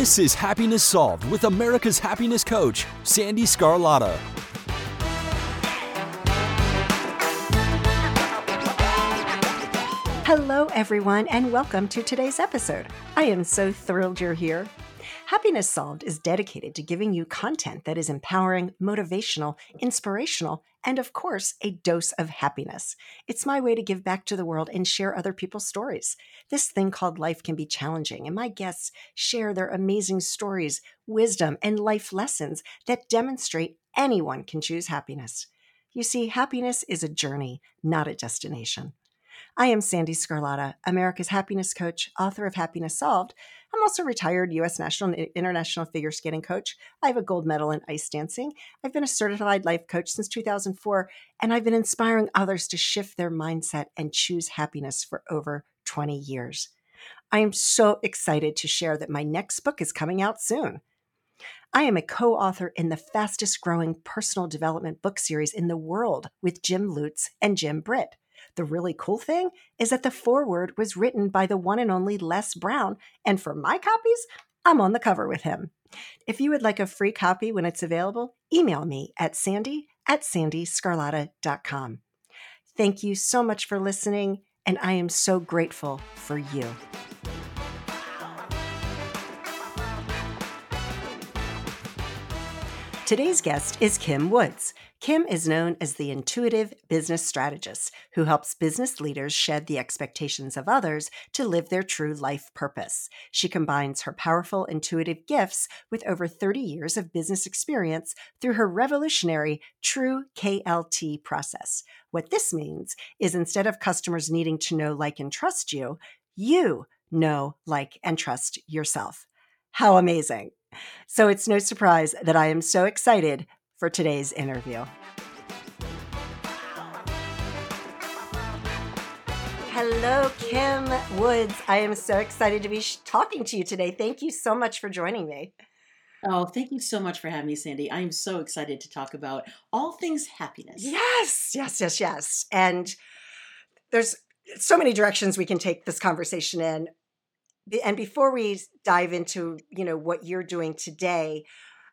This is Happiness Solved with America's Happiness Coach, Sandee Sgarlata. Hello, everyone, and welcome to today's episode. I am so thrilled you're here. Happiness Solved is dedicated to giving you content that is empowering, motivational, inspirational, and of course, a dose of happiness. It's my way to give back to the world and share other people's stories. This thing called life can be challenging, and my guests share their amazing stories, wisdom, and life lessons that demonstrate anyone can choose happiness. You see, happiness is a journey, not a destination. I am Sandee Sgarlata, America's happiness coach, author of Happiness Solved. I'm also a retired U.S. national and international figure skating coach. I have a gold medal in ice dancing. I've been a certified life coach since 2004, and I've been inspiring others to shift their mindset and choose happiness for over 20 years. I am so excited to share that my next book is coming out soon. I am a co author in the fastest growing personal development book series in the world with Jim Lutes and Jim Britt. The really cool thing is that the foreword was written by the one and only Les Brown, and for my copies, I'm on the cover with him. If you would like a free copy when it's available, email me at sandee at sandeesgarlata.com. Thank you so much for listening, and I am so grateful for you. Today's guest is Kim Woods. Kim is known as the intuitive business strategist who helps business leaders shed the expectations of others to live their true life purpose. She combines her powerful intuitive gifts with over 30 years of business experience through her revolutionary True KLT process. What this means is instead of customers needing to know, like, and trust you, you know, like, and trust yourself. How amazing! So it's no surprise that I am so excited for today's interview. Hello, Kim Woods. I am so excited to be sh- talking to you today. Thank you so much for joining me. Oh, thank you so much for having me, Sandee. I am so excited to talk about all things happiness. Yes, yes, yes, yes. And there's so many directions we can take this conversation in. And before we dive into, you know, what you're doing today,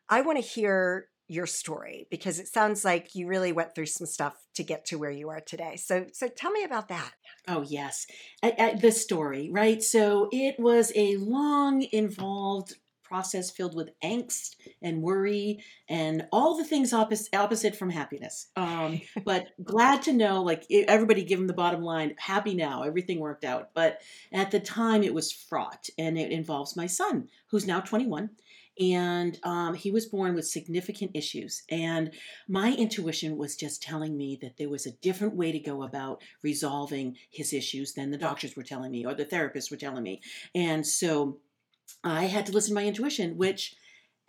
I want to hear your story because it sounds like you really went through some stuff to get to where you are today. So, so tell me about that. Oh yes, I, I, the story, right? So it was a long, involved process filled with angst and worry and all the things opposite, opposite from happiness. Um, but glad to know, like everybody, give them the bottom line. Happy now, everything worked out. But at the time, it was fraught, and it involves my son, who's now 21 and um, he was born with significant issues. And my intuition was just telling me that there was a different way to go about resolving his issues than the doctors were telling me or the therapists were telling me. And so I had to listen to my intuition, which,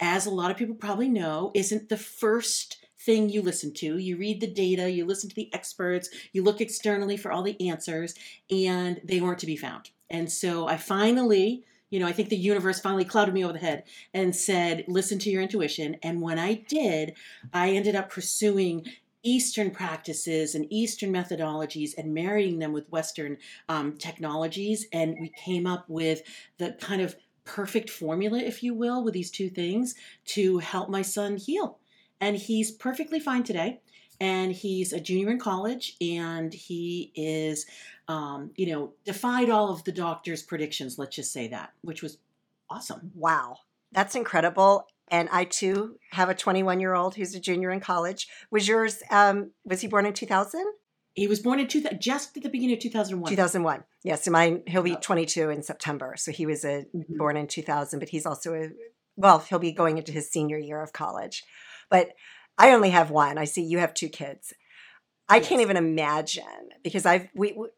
as a lot of people probably know, isn't the first thing you listen to. You read the data, you listen to the experts, you look externally for all the answers, and they weren't to be found. And so I finally you know, I think the universe finally clouded me over the head and said, listen to your intuition. And when I did, I ended up pursuing Eastern practices and Eastern methodologies and marrying them with Western um, technologies. And we came up with the kind of perfect formula, if you will, with these two things to help my son heal. And he's perfectly fine today. And he's a junior in college and he is um, you know, defied all of the doctor's predictions, let's just say that, which was awesome. Wow. That's incredible. And I too have a 21 year old who's a junior in college. Was yours, um, was he born in 2000? He was born in two, just at the beginning of 2001. 2001. Yes. So mine, he'll be 22 in September. So he was a, mm-hmm. born in 2000, but he's also a, well, he'll be going into his senior year of college. But I only have one. I see you have two kids. I Yes. can't even imagine because I've we, we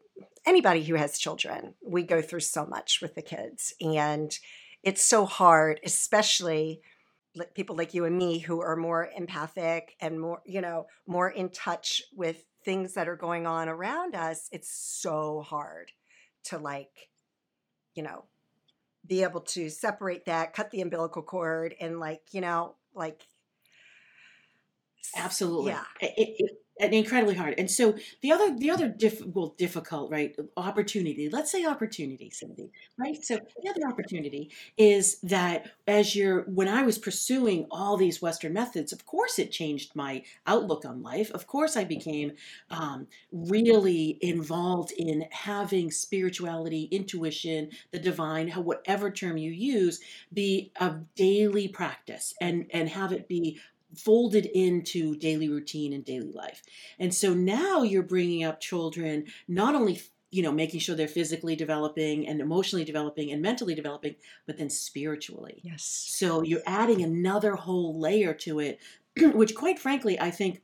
anybody who has children, we go through so much with the kids and it's so hard, especially people like you and me who are more empathic and more, you know, more in touch with things that are going on around us. It's so hard to like, you know, be able to separate that, cut the umbilical cord and like, you know, like Absolutely. Yeah. It, it, and incredibly hard. And so the other the other diff, well difficult right opportunity. Let's say opportunity, Cindy. Right. So the other opportunity is that as you're when I was pursuing all these Western methods, of course it changed my outlook on life. Of course I became um, really involved in having spirituality, intuition, the divine, whatever term you use, be a daily practice and and have it be folded into daily routine and daily life. And so now you're bringing up children not only you know making sure they're physically developing and emotionally developing and mentally developing but then spiritually. yes. So you're adding another whole layer to it which quite frankly I think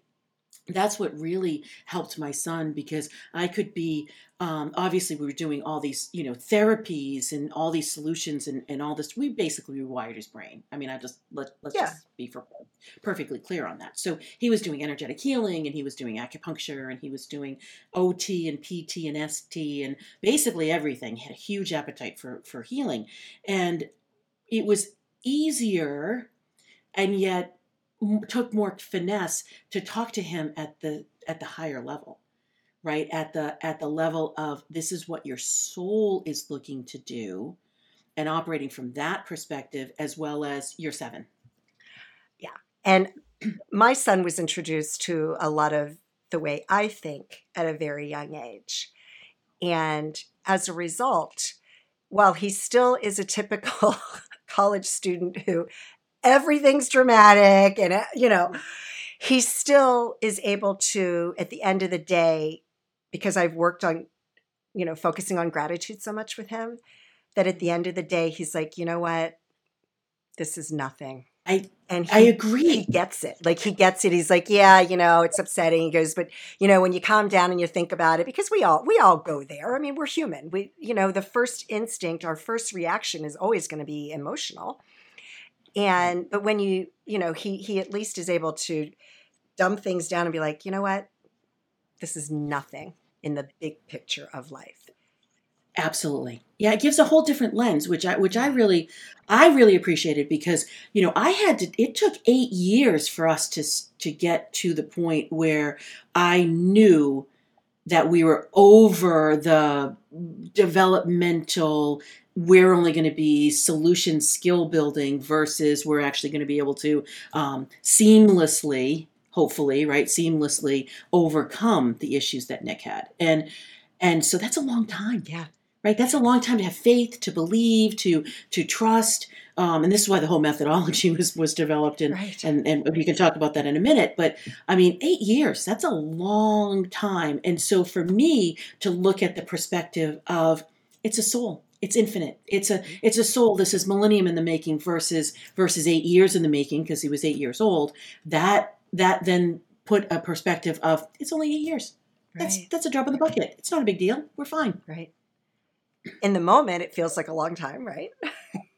that's what really helped my son because I could be um, obviously we were doing all these you know therapies and all these solutions and, and all this we basically rewired his brain. I mean I just let, let's Yeah. just be for, perfectly clear on that. So he was doing energetic healing and he was doing acupuncture and he was doing OT and PT and ST and basically everything. He had a huge appetite for for healing. And it was easier and yet took more finesse to talk to him at the at the higher level right? At the at the level of this is what your soul is looking to do and operating from that perspective as well as your seven. Yeah. And my son was introduced to a lot of the way I think at a very young age. And as a result, while he still is a typical college student who everything's dramatic and, uh, you know, he still is able to, at the end of the day, because I've worked on, you know, focusing on gratitude so much with him, that at the end of the day, he's like, you know what? This is nothing. I And he, I he gets it. Like he gets it. He's like, yeah, you know, it's upsetting. He goes, but you know, when you calm down and you think about it, because we all we all go there. I mean, we're human. We, you know, the first instinct, our first reaction is always going to be emotional. And but when you, you know, he he at least is able to dumb things down and be like, you know what, this is nothing in the big picture of life. Absolutely. Yeah, it gives a whole different lens, which I which I really I really appreciated because, you know, I had to it took 8 years for us to to get to the point where I knew that we were over the developmental we're only going to be solution skill building versus we're actually going to be able to um, seamlessly hopefully right seamlessly overcome the issues that nick had. And and so that's a long time. Yeah. right? That's a long time to have faith to believe to to trust. Um, and this is why the whole methodology was was developed and Right. and and we can talk about that in a minute. But i mean 8 years that's a long time. And so for me to look at the perspective of it's a soul it's infinite. It's a mm-hmm. it's a soul. This is millennium in the making versus versus 8 years in the making because he was 8 years old. That that then put a perspective of it's only 8 years. That's Right. that's a drop in the bucket. It's not a big deal. We're fine. Right. In the moment, it feels like a long time, right?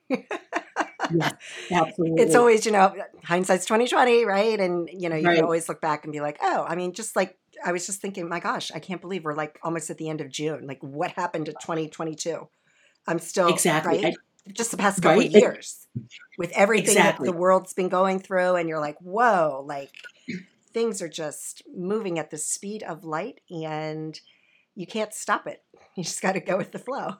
yeah absolutely. It's always you know hindsight's 2020 right? And you know you Right. can always look back and be like oh i mean just like i was just thinking my gosh i can't believe we're like almost at the end of june. Like what happened to 2022 i'm still exactly right just the past couple Right. of years with everything Exactly. that the world's been going through and you're like whoa like things are just moving at the speed of light and you can't stop it you just got to go with the flow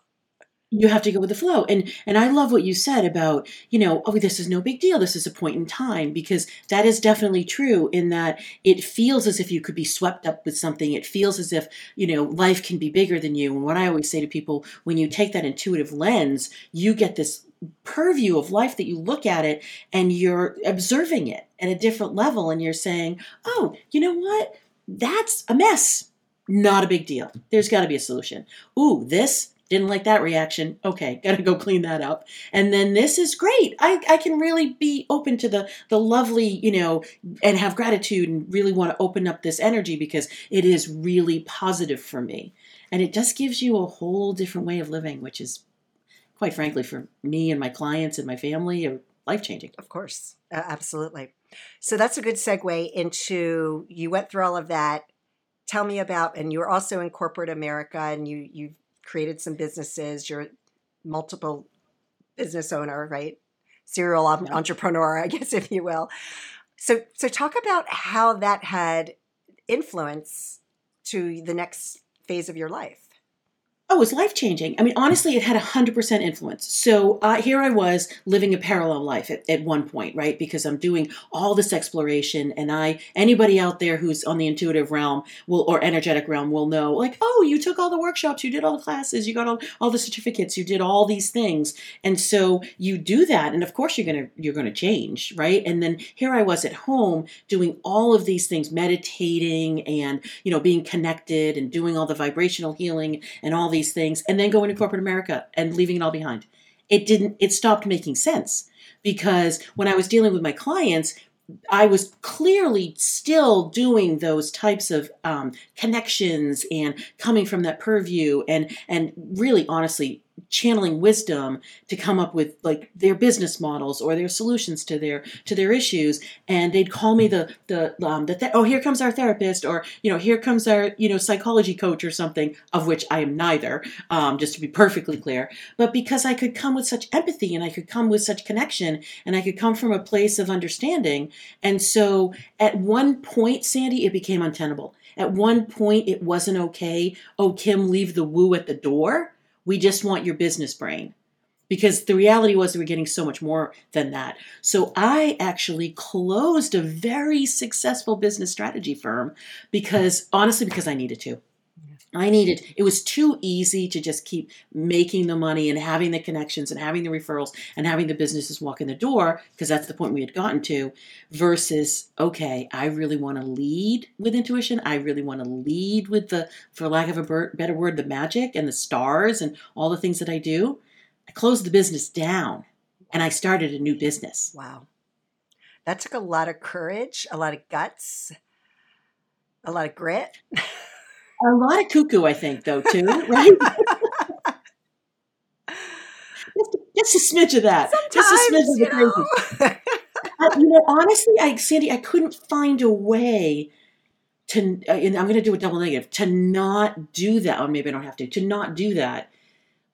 you have to go with the flow. And and i love what you said about you know oh this is no big deal. This is a point in time because that is definitely true in that it feels as if you could be swept up with something. It feels as if you know life can be bigger than you. And what i always say to people when you take that intuitive lens you get this purview of life that you look at it and you're observing it at a different level and you're saying oh you know what? That's a mess. Not a big deal. There's got to be a solution. Ooh this didn't like that reaction. Okay, gotta go clean that up. And then this is great. I, I can really be open to the the lovely, you know, and have gratitude and really want to open up this energy because it is really positive for me. And it just gives you a whole different way of living, which is quite frankly for me and my clients and my family life changing. Of course. Uh, absolutely. So that's a good segue into you went through all of that. Tell me about and you're also in corporate America and you you created some businesses. You're multiple business owner, right? Serial entrepreneur, I guess, if you will. So, so talk about how that had influence to the next phase of your life oh, it was life changing. I mean, honestly, it had hundred percent influence. So uh, here I was living a parallel life at, at one point, right? Because I'm doing all this exploration, and I anybody out there who's on the intuitive realm will or energetic realm will know, like, oh, you took all the workshops, you did all the classes, you got all, all the certificates, you did all these things, and so you do that, and of course you're gonna you're gonna change, right? And then here I was at home doing all of these things, meditating and you know being connected and doing all the vibrational healing and all these these things and then going to corporate America and leaving it all behind. It didn't, it stopped making sense because when I was dealing with my clients, I was clearly still doing those types of um, connections and coming from that purview and and really honestly channeling wisdom to come up with like their business models or their solutions to their to their issues. And they'd call me the the um the th- oh here comes our therapist or you know here comes our you know psychology coach or something of which I am neither um just to be perfectly clear. But because I could come with such empathy and I could come with such connection and I could come from a place of understanding. And so at one point Sandee it became untenable. At one point it wasn't okay. Oh Kim leave the woo at the door we just want your business brain. Because the reality was we were getting so much more than that. So I actually closed a very successful business strategy firm because, honestly, because I needed to. I needed, it was too easy to just keep making the money and having the connections and having the referrals and having the businesses walk in the door, because that's the point we had gotten to, versus, okay, I really want to lead with intuition. I really want to lead with the, for lack of a better word, the magic and the stars and all the things that I do. I closed the business down and I started a new business. Wow. That took a lot of courage, a lot of guts, a lot of grit. A lot of cuckoo, I think, though, too, right? just, just, a smidge of that. Sometimes, just a smidge of the crazy. you know, honestly, I, Sandee, I couldn't find a way to, uh, and I'm going to do a double negative, to not do that. Or maybe I don't have to, to not do that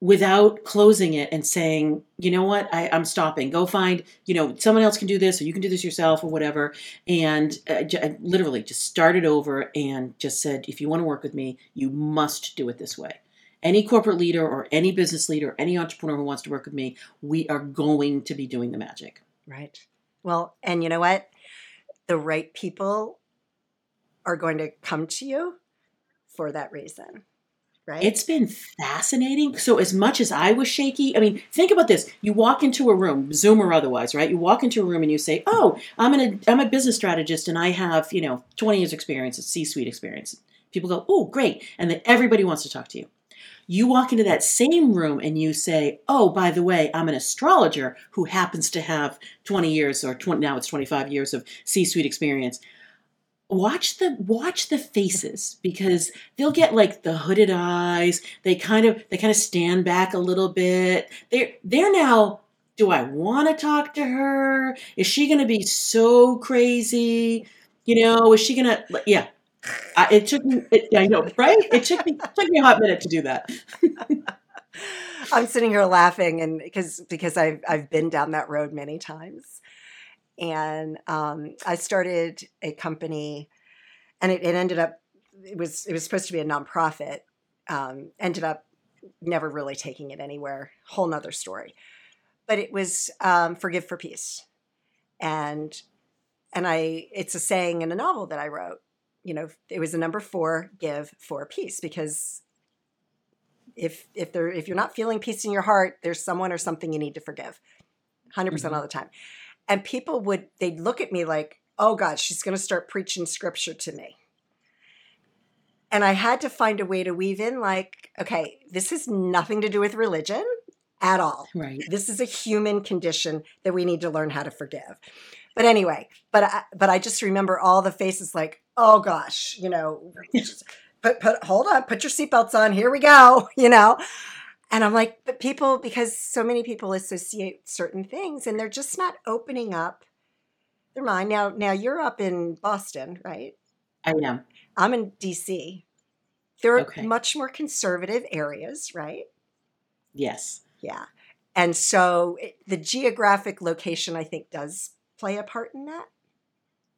without closing it and saying, you know what, I, am stopping. Go find, you know, someone else can do this, or you can do this yourself, or whatever. And uh, literally just started over and just said, if you want to work with me, you must do it this way. Any corporate leader or any business leader, any entrepreneur who wants to work with me, we are going to be doing the magic. Right. Well, and you know what? The right people are going to come to you for that reason right? It's been fascinating. So as much as I was shaky, I mean, think about this. You walk into a room, Zoom or otherwise, right? You walk into a room and you say, "Oh, I'm an I'm a business strategist and I have, you know, 20 years experience, C-suite experience." People go, "Oh, great." And then everybody wants to talk to you. You walk into that same room and you say, "Oh, by the way, I'm an astrologer who happens to have 20 years or 20, now it's 25 years of C-suite experience." Watch the watch the faces because they'll get like the hooded eyes. They kind of they kind of stand back a little bit. They're they're now do i want to talk to her? Is she going to be so crazy? You know is she going to yeah. I, it took me it, i know right? It took me it took me a hot minute to do that. I'm sitting here laughing and because because i've i've been down that road many times and um, I started a company, and it, it, ended up it was it was supposed to be a nonprofit. Um, ended up never really taking it anywhere. Whole nother story, but it was um, forgive for peace, and and I it's a saying in a novel that I wrote. You know, it was the number four give for peace because if if there if you're not feeling peace in your heart, there's someone or something you need to forgive. 100% mm-hmm. all the time and people would they'd look at me like oh god she's going to start preaching scripture to me and I had to find a way to weave in like, okay, this has nothing to do with religion at all. Right. This is a human condition that we need to learn how to forgive. But anyway, but I, but I just remember all the faces like, oh gosh, you know, put put hold on, put your seatbelts on, here we go, you know. And I'm like, but people, because so many people associate certain things and they're just not opening up their mind. Now, now you're up in Boston, right? I am. I'm in DC. There are Okay. much more conservative areas, right? Yes. Yeah. And so it, the geographic location, I think, does play a part in that.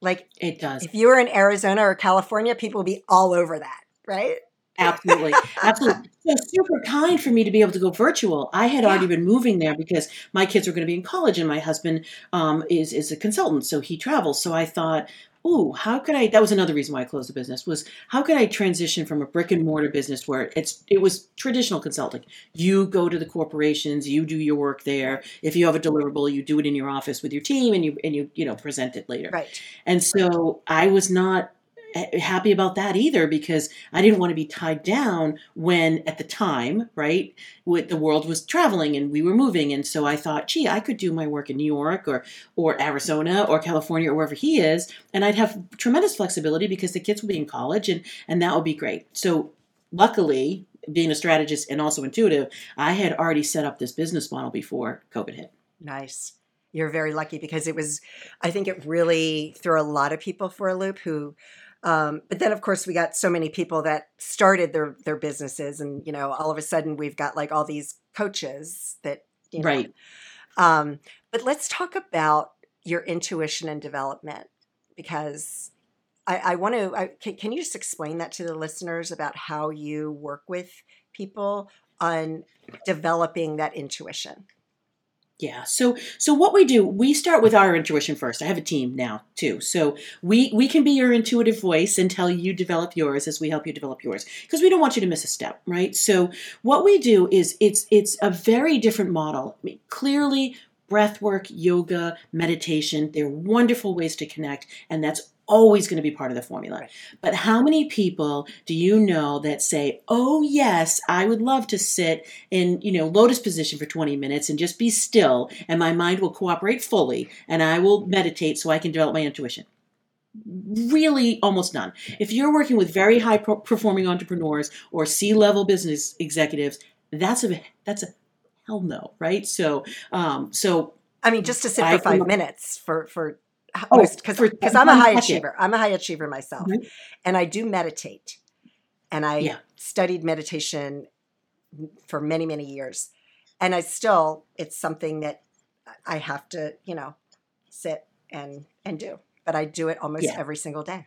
Like It does. if you were in Arizona or California, people would be all over that, right? Absolutely. Absolutely. So super kind for me to be able to go virtual. I had already been moving there because my kids were going to be in college and my husband um, is, is a consultant. So he travels. So I thought, ooh, how could I, that was another reason why I closed the business was how could I transition from a brick and mortar business where it's, it was traditional consulting. You go to the corporations, you do your work there. If you have a deliverable, you do it in your office with your team and you, and you, you know, present it later. Right. And so I was not Eh, happy about that either because I didn't want to be tied down when at the time, right, with the world was traveling and we were moving. And so I thought, gee, I could do my work in New York or or Arizona or California or wherever he is, and I'd have tremendous flexibility because the kids would be in college and and that would be great. So luckily, being a strategist and also intuitive, I had already set up this business model before COVID hit. Nice. You're very lucky because it was, I think it really threw a lot of people for a loop who, um, but then of course we got so many people that started their their businesses and you know all of a sudden we've got like all these coaches that you know, Right. Um, but let's talk about your intuition and development because I, I want to. I, can, can you just explain that to the listeners about how you work with people on developing that intuition? Yeah. So so what we do, we start with our intuition first. I have a team now too. So we we can be your intuitive voice until you develop yours as we help you develop yours because we don't want you to miss a step, right? So what we do is it's it's a very different model. I mean, clearly breath work, yoga, meditation, they're wonderful ways to connect and that's always going to be part of the formula. Right. But how many people do you know that say, "Oh yes, I would love to sit in, you know, lotus position for 20 minutes and just be still and my mind will cooperate fully and I will meditate so I can develop my intuition." Really almost none. If you're working with very high pro- performing entrepreneurs or C-level business executives, that's a that's a hell no, right? So um so I mean, just to sit I for five can- minutes for for Oh, because for- because I'm a high achiever. I'm a high achiever myself, Mhm. and I do meditate, and I Yeah. studied meditation for many many years, and I still it's something that I have to you know sit and and do, but I do it almost Yeah. every single day.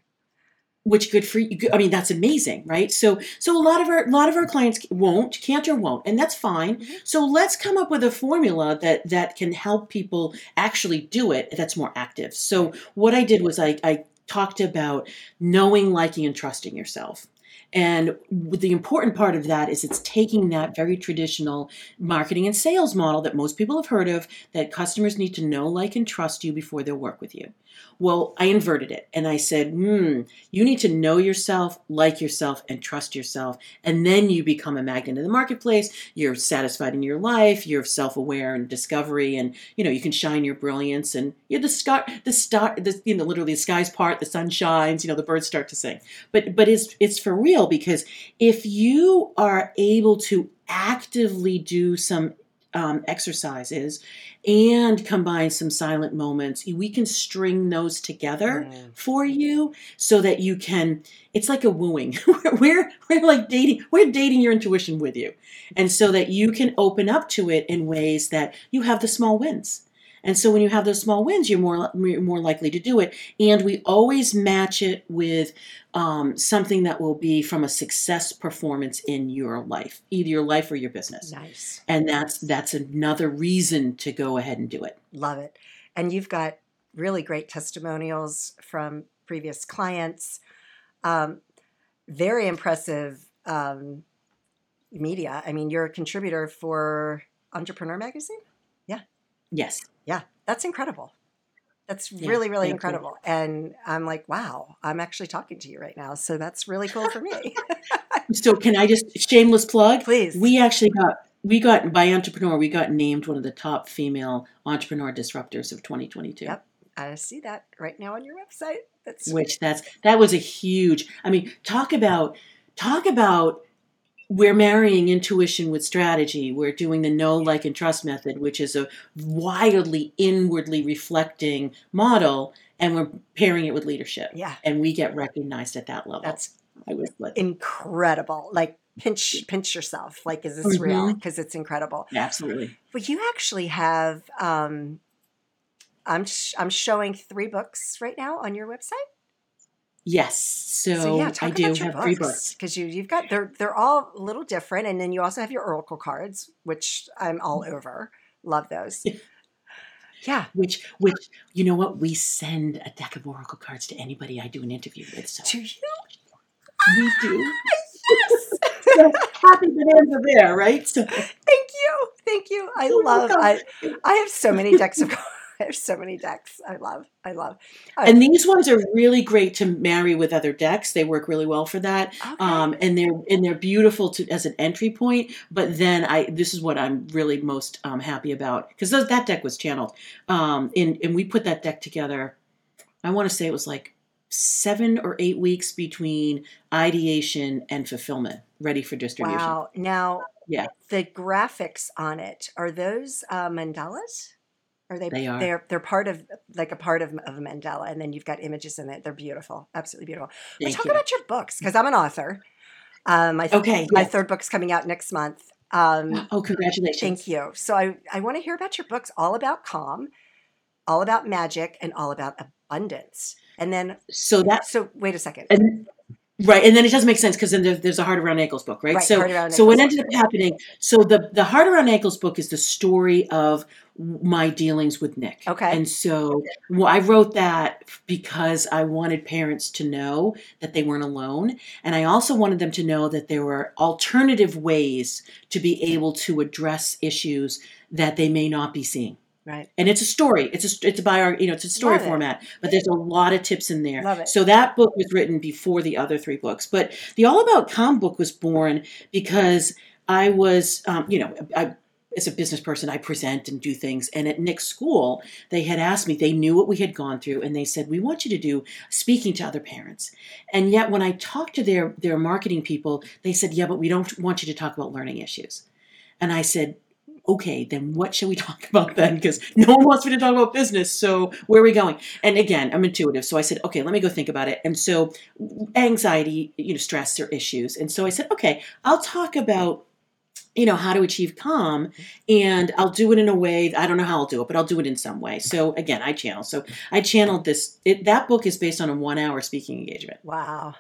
Which good for you i mean that's amazing right? So so a lot of our a lot of our clients won't can't or won't and that's fine. Mhm. so let's come up with a formula that that can help people actually do it that's more active. So what i did was i i talked about knowing liking and trusting yourself and the important part of that is it's taking that very traditional marketing and sales model that most people have heard of that customers need to know, like, and trust you before they'll work with you. Well, I inverted it and I said, hmm, you need to know yourself, like yourself, and trust yourself. And then you become a magnet in the marketplace. You're satisfied in your life. You're self aware and discovery. And, you know, you can shine your brilliance. And you know, the sky, the star, the, you know, literally the skies part, the sun shines, you know, the birds start to sing. But, but it's, it's for real because if you are able to actively do some um, exercises and combine some silent moments, we can string those together Mm. for you so that you can it's like a wooing. We're we're like dating we're dating your intuition with you. And so that you can open up to it in ways that you have the small wins and so when you have those small wins you're more you're more likely to do it and we always match it with um, something that will be from a success performance in your life either your life or your business Nice, and that's that's another reason to go ahead and do it love it, and you've got really great testimonials from previous clients. Um, very impressive um, media. I mean, you're a contributor for Entrepreneur Magazine. Yeah. Yes Yeah, that's incredible. That's Yeah, really, really incredible. And I'm like, wow, I'm actually talking to you right now. So that's really cool for me. So can I just shameless plug? Please. We actually got we got by entrepreneur we got named one of the top female entrepreneur disruptors of 2022. Yep. I see that right now on your website. That's Which that's that was a huge. I mean, talk about talk about we're marrying intuition with strategy. We're doing the know, like, and trust method, which is a wildly inwardly reflecting model, and we're pairing it with leadership. yeah, And we get recognized at that level. that's I was like, incredible. Like pinch pinch yourself. Like, is this real? Mhm. Because it's incredible. absolutely. Well, you actually have. Um, I'm sh- I'm showing three books right now on your website. Yes. So, So yeah, I do have three books because you you've got they're they're all a little different, and then you also have your oracle cards, which I'm all Mm-hmm. over. Love those. Yeah. Which, which, you know what? We send a deck of oracle cards to anybody I do an interview with. So Do you? we do. Yes. So happy bonanza there, right? So Thank you. Thank you. I love. I I have so many decks of cards. Have so many decks. I love. I love. and these ones are really great to marry with other decks. They work really well for that. Okay. Um, and they're and they're beautiful to as an entry point. But then I this is what I'm really most um, happy about because that deck was channeled. Um, and and we put that deck together. I want to say it was like seven or eight weeks between ideation and fulfillment, ready for distribution. wow. Now, Yeah. the graphics on it are those uh, mandalas? Are they? They are. They're they're part of like a part of, of a mandala, and then you've got images in it. They're beautiful, absolutely beautiful. But Thank talk you. about your books because I'm an author. Um, my Okay, my yeah. third book's coming out next month. Um, Oh, congratulations! Thank you. So I, I want to hear about your books all about calm, all about magic, and all about abundance. And then, So that's so wait a second. and right, and then it doesn't make sense because then there's, there's a heart around ankles book, right? Right, so so what ended up happening? So the the heart around ankles book is the story of my dealings with Nick. Okay. and so well, I wrote that because I wanted parents to know that they weren't alone, and I also wanted them to know that there were alternative ways to be able to address issues that they may not be seeing Right. and it's a story. It's a it's a bio, you know, it's a story Love it. format, but there's a lot of tips in there. Love it. So that book was written before the other three books, but the All About Calm book was born because I was, um, you know, I. As a business person, I present and do things. And at Nick's school, they had asked me, they knew what we had gone through, and they said, We want you to do speaking to other parents. And yet, when I talked to their, their marketing people, they said, Yeah, but we don't want you to talk about learning issues. And I said, okay, then what should we talk about then? Because no one wants me to talk about business. So where are we going? And again, I'm intuitive. So I said, okay, let me go think about it. And so anxiety, you know, stress or issues. And so I said, okay, I'll talk about you know how to achieve calm and i'll do it in a way i don't know how i'll do it but i'll do it in some way so again i channel so i channeled this it, that book is based on a one hour speaking engagement Wow.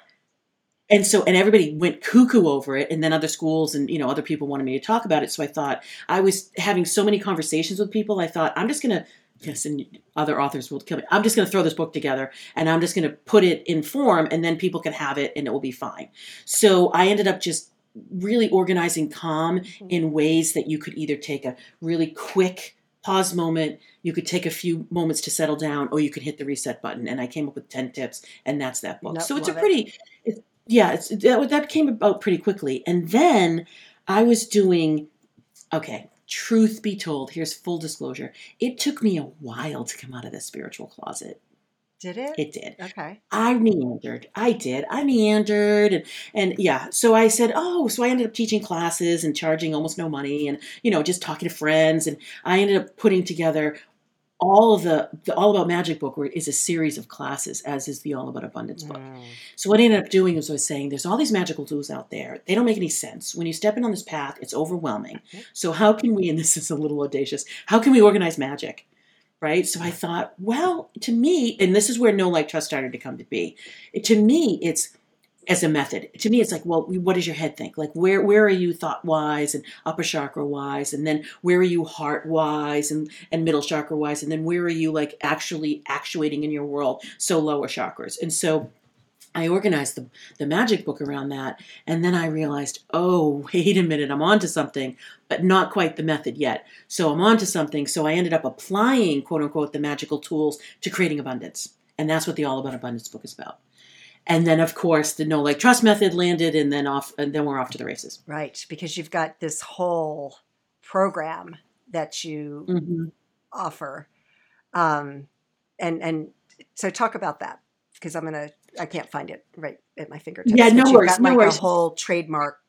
And so and everybody went cuckoo over it and then other schools and you know other people wanted me to talk about it. So i thought i was having so many conversations with people i thought i'm just going to yes and other authors will kill me. I'm just going to throw this book together and i'm just going to put it in form and then people can have it and it will be fine. So i ended up just really organizing calm mm-hmm. in ways that you could either take a really quick pause moment you could take a few moments to settle down or you could hit the reset button. And i came up with 10 tips and that's that book. Nope, so it's a love it. pretty it's, yeah it's that, that came about pretty quickly and then i was doing okay truth be told here's full disclosure it took me a while to come out of the spiritual closet Did it? it did okay. I meandered. I did. I meandered and and yeah. So I said, "Oh, so I ended up teaching classes and charging almost no money and you know, just talking to friends and I ended up putting together all of the the All About Magic book is a series of classes as is the All About Abundance book. Mm. So what I ended up doing is I was saying there's all these magical tools out there. They don't make any sense. When you step in on this path, it's overwhelming. So how can we, and this is a little audacious, how can we organize magic? Right? So I thought, well, to me, and this is where know like trust started to come to be. To me, it's as a method. To me, it's like, well, what does your head think? Like, where where are you thought wise and upper chakra wise, and then where are you heart wise and and middle chakra wise, and then where are you like actually actuating in your world? So lower chakras, and so I organized the, the magic book around that. And then I realized, oh, wait a minute, I'm onto something, but not quite the method yet. So I'm onto something. So I ended up applying, quote unquote, the magical tools to creating abundance. And that's what the All About Abundance book is about. And then, of course, the Know Like Trust method landed, and then off, and then we're off to the races. Right, because you've got this whole program that you Mm-hmm. offer, um, and and so talk about that because I'm gonna I can't find it right at my fingertips. Yeah, no worries, Got no like worries. a whole trademarked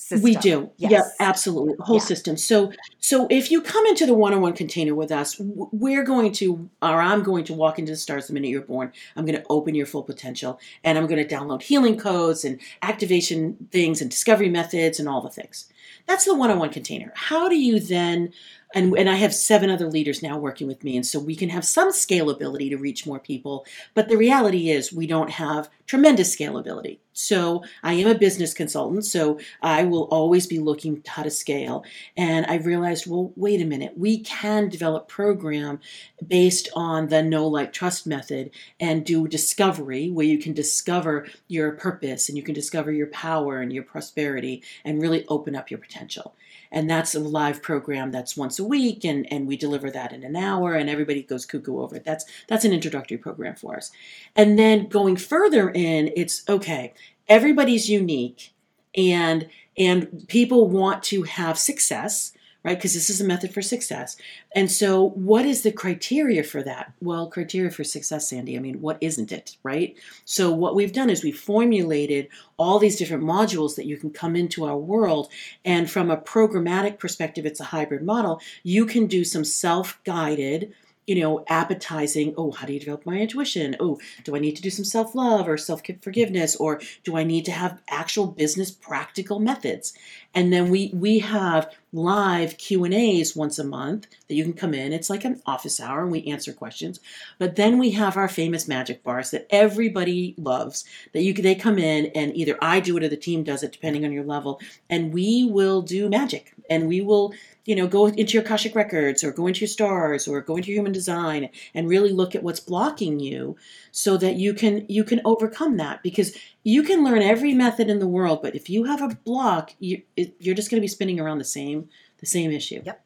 system. We do. Yes. Yeah, absolutely. Whole Yeah. system. So so if you come into the one-on-one container with us, we're going to or I'm going to walk into the stars the minute you're born. I'm going to open your full potential and I'm going to download healing codes and activation things and discovery methods and all the things. That's the one-on-one container. How do you then and, and I have seven other leaders now working with me, and so we can have some scalability to reach more people. But the reality is, we don't have tremendous scalability. So I am a business consultant, so I will always be looking how to scale. And I realized, well, wait a minute, we can develop program based on the know like trust method and do discovery where you can discover your purpose and you can discover your power and your prosperity and really open up your potential. And that's a live program that's once a week and, and we deliver that in an hour and everybody goes cuckoo over it. That's that's an introductory program for us. And then going further in, it's okay, everybody's unique and and people want to have success right? Because this is a method for success. And so what is the criteria for that? Well criteria for success Sandee i mean what isn't it right? So what we've done is we've formulated all these different modules that you can come into our world and from a programmatic perspective it's a hybrid model. You can do some self-guided you know, appetizing. Oh, how do you develop my intuition? Oh, do I need to do some self love or self forgiveness, or do I need to have actual business practical methods? And then we we have live Q and A's once a month that you can come in. It's like an office hour, and we answer questions. But then we have our famous magic bars that everybody loves. That you they come in and either I do it or the team does it, depending on your level, and we will do magic, and we will you know, go into your Akashic records or go into your stars or go into your human design and really look at what's blocking you so that you can you can overcome that because you can learn every method in the world but if you have a block you it, you're just going to be spinning around the same the same issue Yep.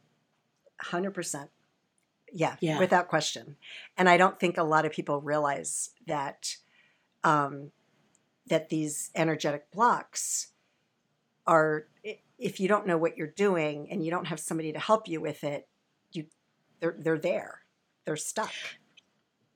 Hundred percent. Yeah, Yeah. without question. And I don't think a lot of people realize that um, that these energetic blocks are. If you don't know what you're doing and you don't have somebody to help you with it, you they're they're there. They're stuck.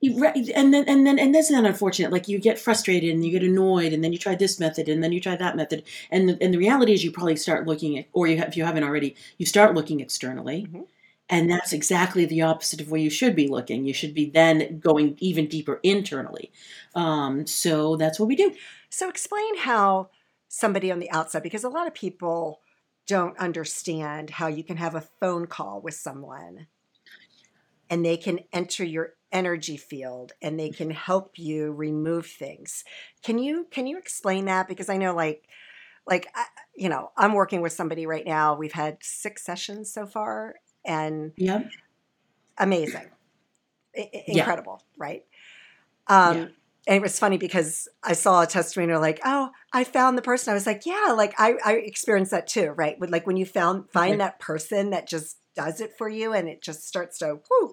You- right, and then and then and that's not unfortunate like you get frustrated and you get annoyed and then you try this method and then you try that method and the, and the reality is you probably start looking at or you have, if you haven't already you start looking externally Mhm. and that's exactly the opposite of where you should be looking you should be then going even deeper internally um, so that's what we do So explain how somebody on the outside, because a lot of people don't understand how you can have a phone call with someone and they can enter your energy field and they can help you remove things. Can you can you explain that? Because I know like like I, you know I'm working with somebody right now. We've had six sessions so far, and yeah amazing, I- I- Yeah. incredible, right? Um, Yeah. And it was funny because I saw a testimony like, "Oh, I found the person." I was like, "Yeah, like I, I experienced that too, right? With like when you found find Right. that person that just does it for you, and it just starts to, whoo.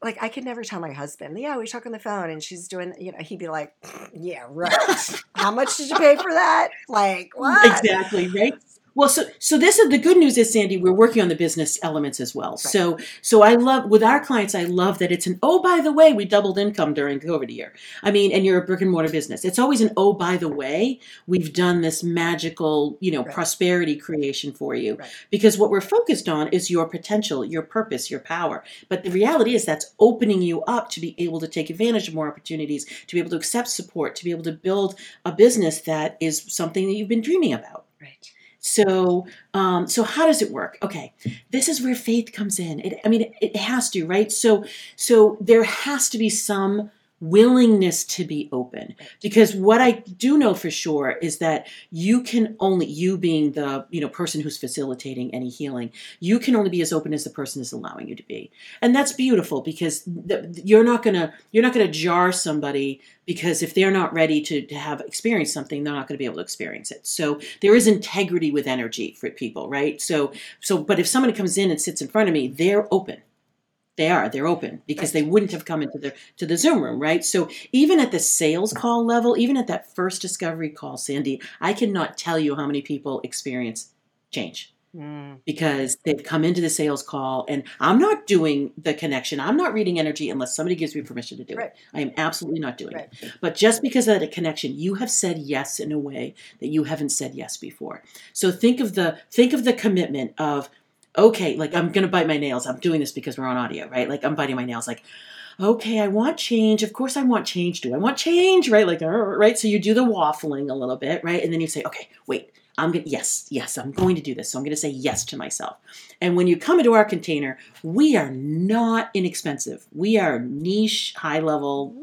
Like I could never tell my husband, "Yeah, we talk on the phone," and she's doing, you know, he'd be like, "Yeah, right. How much did you pay for that? Like what?" exactly right well so so this is the good news is Sandee we're working on the business elements as well. So so i love with our clients i love that it's an oh by the way we doubled income during covid year. I mean and you're a brick and mortar business. It's always an oh by the way we've done this magical you know Right. prosperity creation for you. Right. because what we're focused on is your potential your purpose your power. But the reality is that's opening you up to be able to take advantage of more opportunities to be able to accept support to be able to build a business that is something that you've been dreaming about. Right. So, um, so how does it work? Okay, this is where faith comes in. It, I mean, it, it has to, right? So, so there has to be some willingness to be open. Because what i do know for sure is that you can only you being the you know person who's facilitating any healing you can only be as open as the person is allowing you to be. And that's beautiful because you're not gonna you're not gonna jar somebody because if they're not ready to, to have experienced something they're not going to be able to experience it. So there is integrity with energy for people right? So so but if somebody comes in and sits in front of me they're open they are. They're open because they wouldn't have come into the to the Zoom room, right? So even at the sales call level, even at that first discovery call, Sandee, I cannot tell you how many people experience change. Mm. Because they've come into the sales call and I'm not doing the connection. I'm not reading energy unless somebody gives me permission to do right. it. I am absolutely not doing right. it. But just because of that connection, you have said yes in a way that you haven't said yes before. So think of the think of the commitment of okay, like I'm gonna bite my nails. I'm doing this because we're on audio, right? Like I'm biting my nails, like, okay, I want change. Of course I want change. Do I want change? Right? Like, right? So you do the waffling a little bit, right? And then you say, okay, wait, I'm gonna yes, yes, I'm going to do this. So I'm gonna say yes to myself. And when you come into our container, we are not inexpensive. We are niche, high level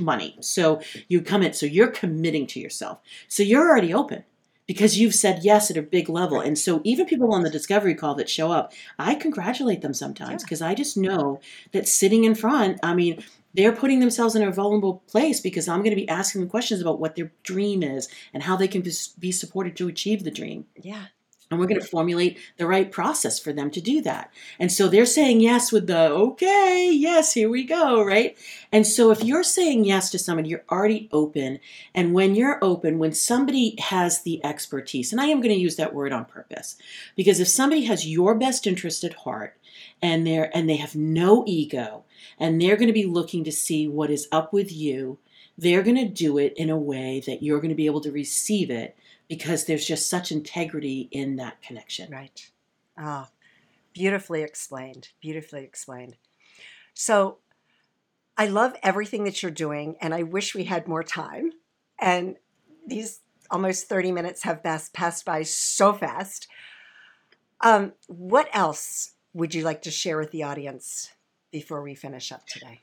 money. So you come in, so you're committing to yourself. So you're already open because you've said yes at a big level. And so even people on the discovery call that show up, I congratulate them sometimes because yeah. I just know that sitting in front, I mean, they're putting themselves in a vulnerable place because I'm going to be asking them questions about what their dream is and how they can be supported to achieve the dream. Yeah. And we're going to formulate the right process for them to do that. And so they're saying yes with the, okay, yes, here we go, right? And so if you're saying yes to somebody, you're already open. And when you're open, when somebody has the expertise, and I am going to use that word on purpose, because if somebody has your best interest at heart and they're, and they have no ego and they're going to be looking to see what is up with you, they're going to do it in a way that you're going to be able to receive it because there's just such integrity in that connection. Right. Ah, beautifully explained. Beautifully explained. So I love everything that you're doing, and I wish we had more time. And these almost 30 minutes have passed by so fast. Um, what else would you like to share with the audience before we finish up today?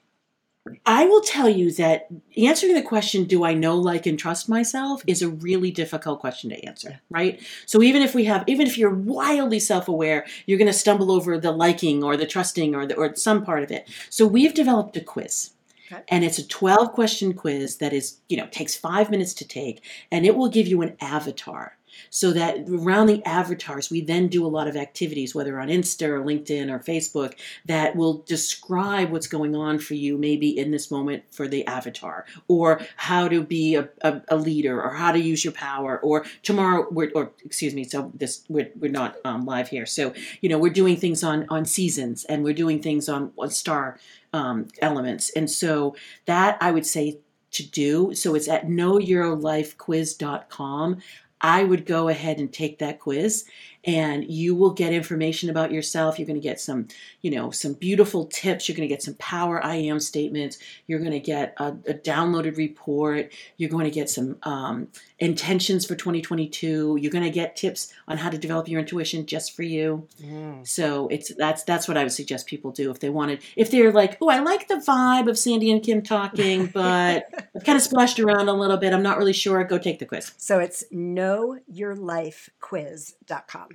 I will tell you that answering the question, do I know, like, and trust myself, is a really difficult question to answer, right? So even if we have, even if you're wildly self aware, you're going to stumble over the liking or the trusting or, the, or some part of it. So we've developed a quiz. Okay. And it's a 12 question quiz that is, you know, takes five minutes to take, and it will give you an avatar so that around the avatars, we then do a lot of activities, whether on Insta or LinkedIn or Facebook, that will describe what's going on for you, maybe in this moment for the avatar, or how to be a, a, a leader, or how to use your power, or tomorrow, or excuse me, so this we're, we're not um, live here. So you know, we're doing things on on seasons, and we're doing things on, on star um, elements, and so that I would say to do. So it's at knowyourlifequiz.com. I would go ahead and take that quiz and you will get information about yourself. You're going to get some, you know, some beautiful tips. You're going to get some power I am statements. You're going to get a, a downloaded report. You're going to get some um, intentions for 2022. You're going to get tips on how to develop your intuition just for you. Mm. So it's that's that's what I would suggest people do if they wanted. If they're like, oh, I like the vibe of Sandee and Kim talking, but I've kind of splashed around a little bit. I'm not really sure. Go take the quiz. So it's knowyourlifequiz.com.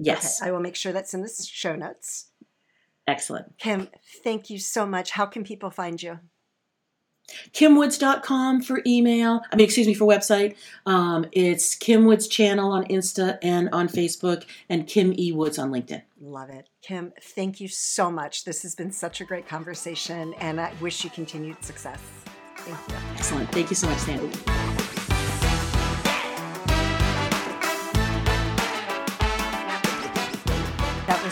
Yes. Okay, I will make sure that's in the show notes. Excellent. Kim, thank you so much. How can people find you? kimwoods.com for email. I mean, excuse me, for website. Um, it's Kim Woods channel on Insta and on Facebook, and Kim E. Woods on LinkedIn. Love it. Kim, thank you so much. This has been such a great conversation, and I wish you continued success. Thank you. Excellent. Thank you so much, Sandee.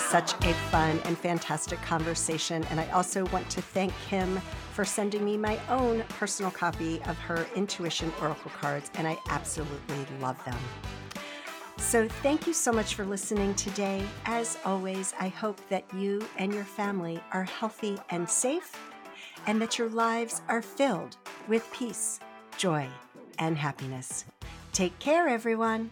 Such a fun and fantastic conversation. And I also want to thank Kim for sending me my own personal copy of her Intuition Oracle cards, and I absolutely love them. So, thank you so much for listening today. As always, I hope that you and your family are healthy and safe, and that your lives are filled with peace, joy, and happiness. Take care, everyone.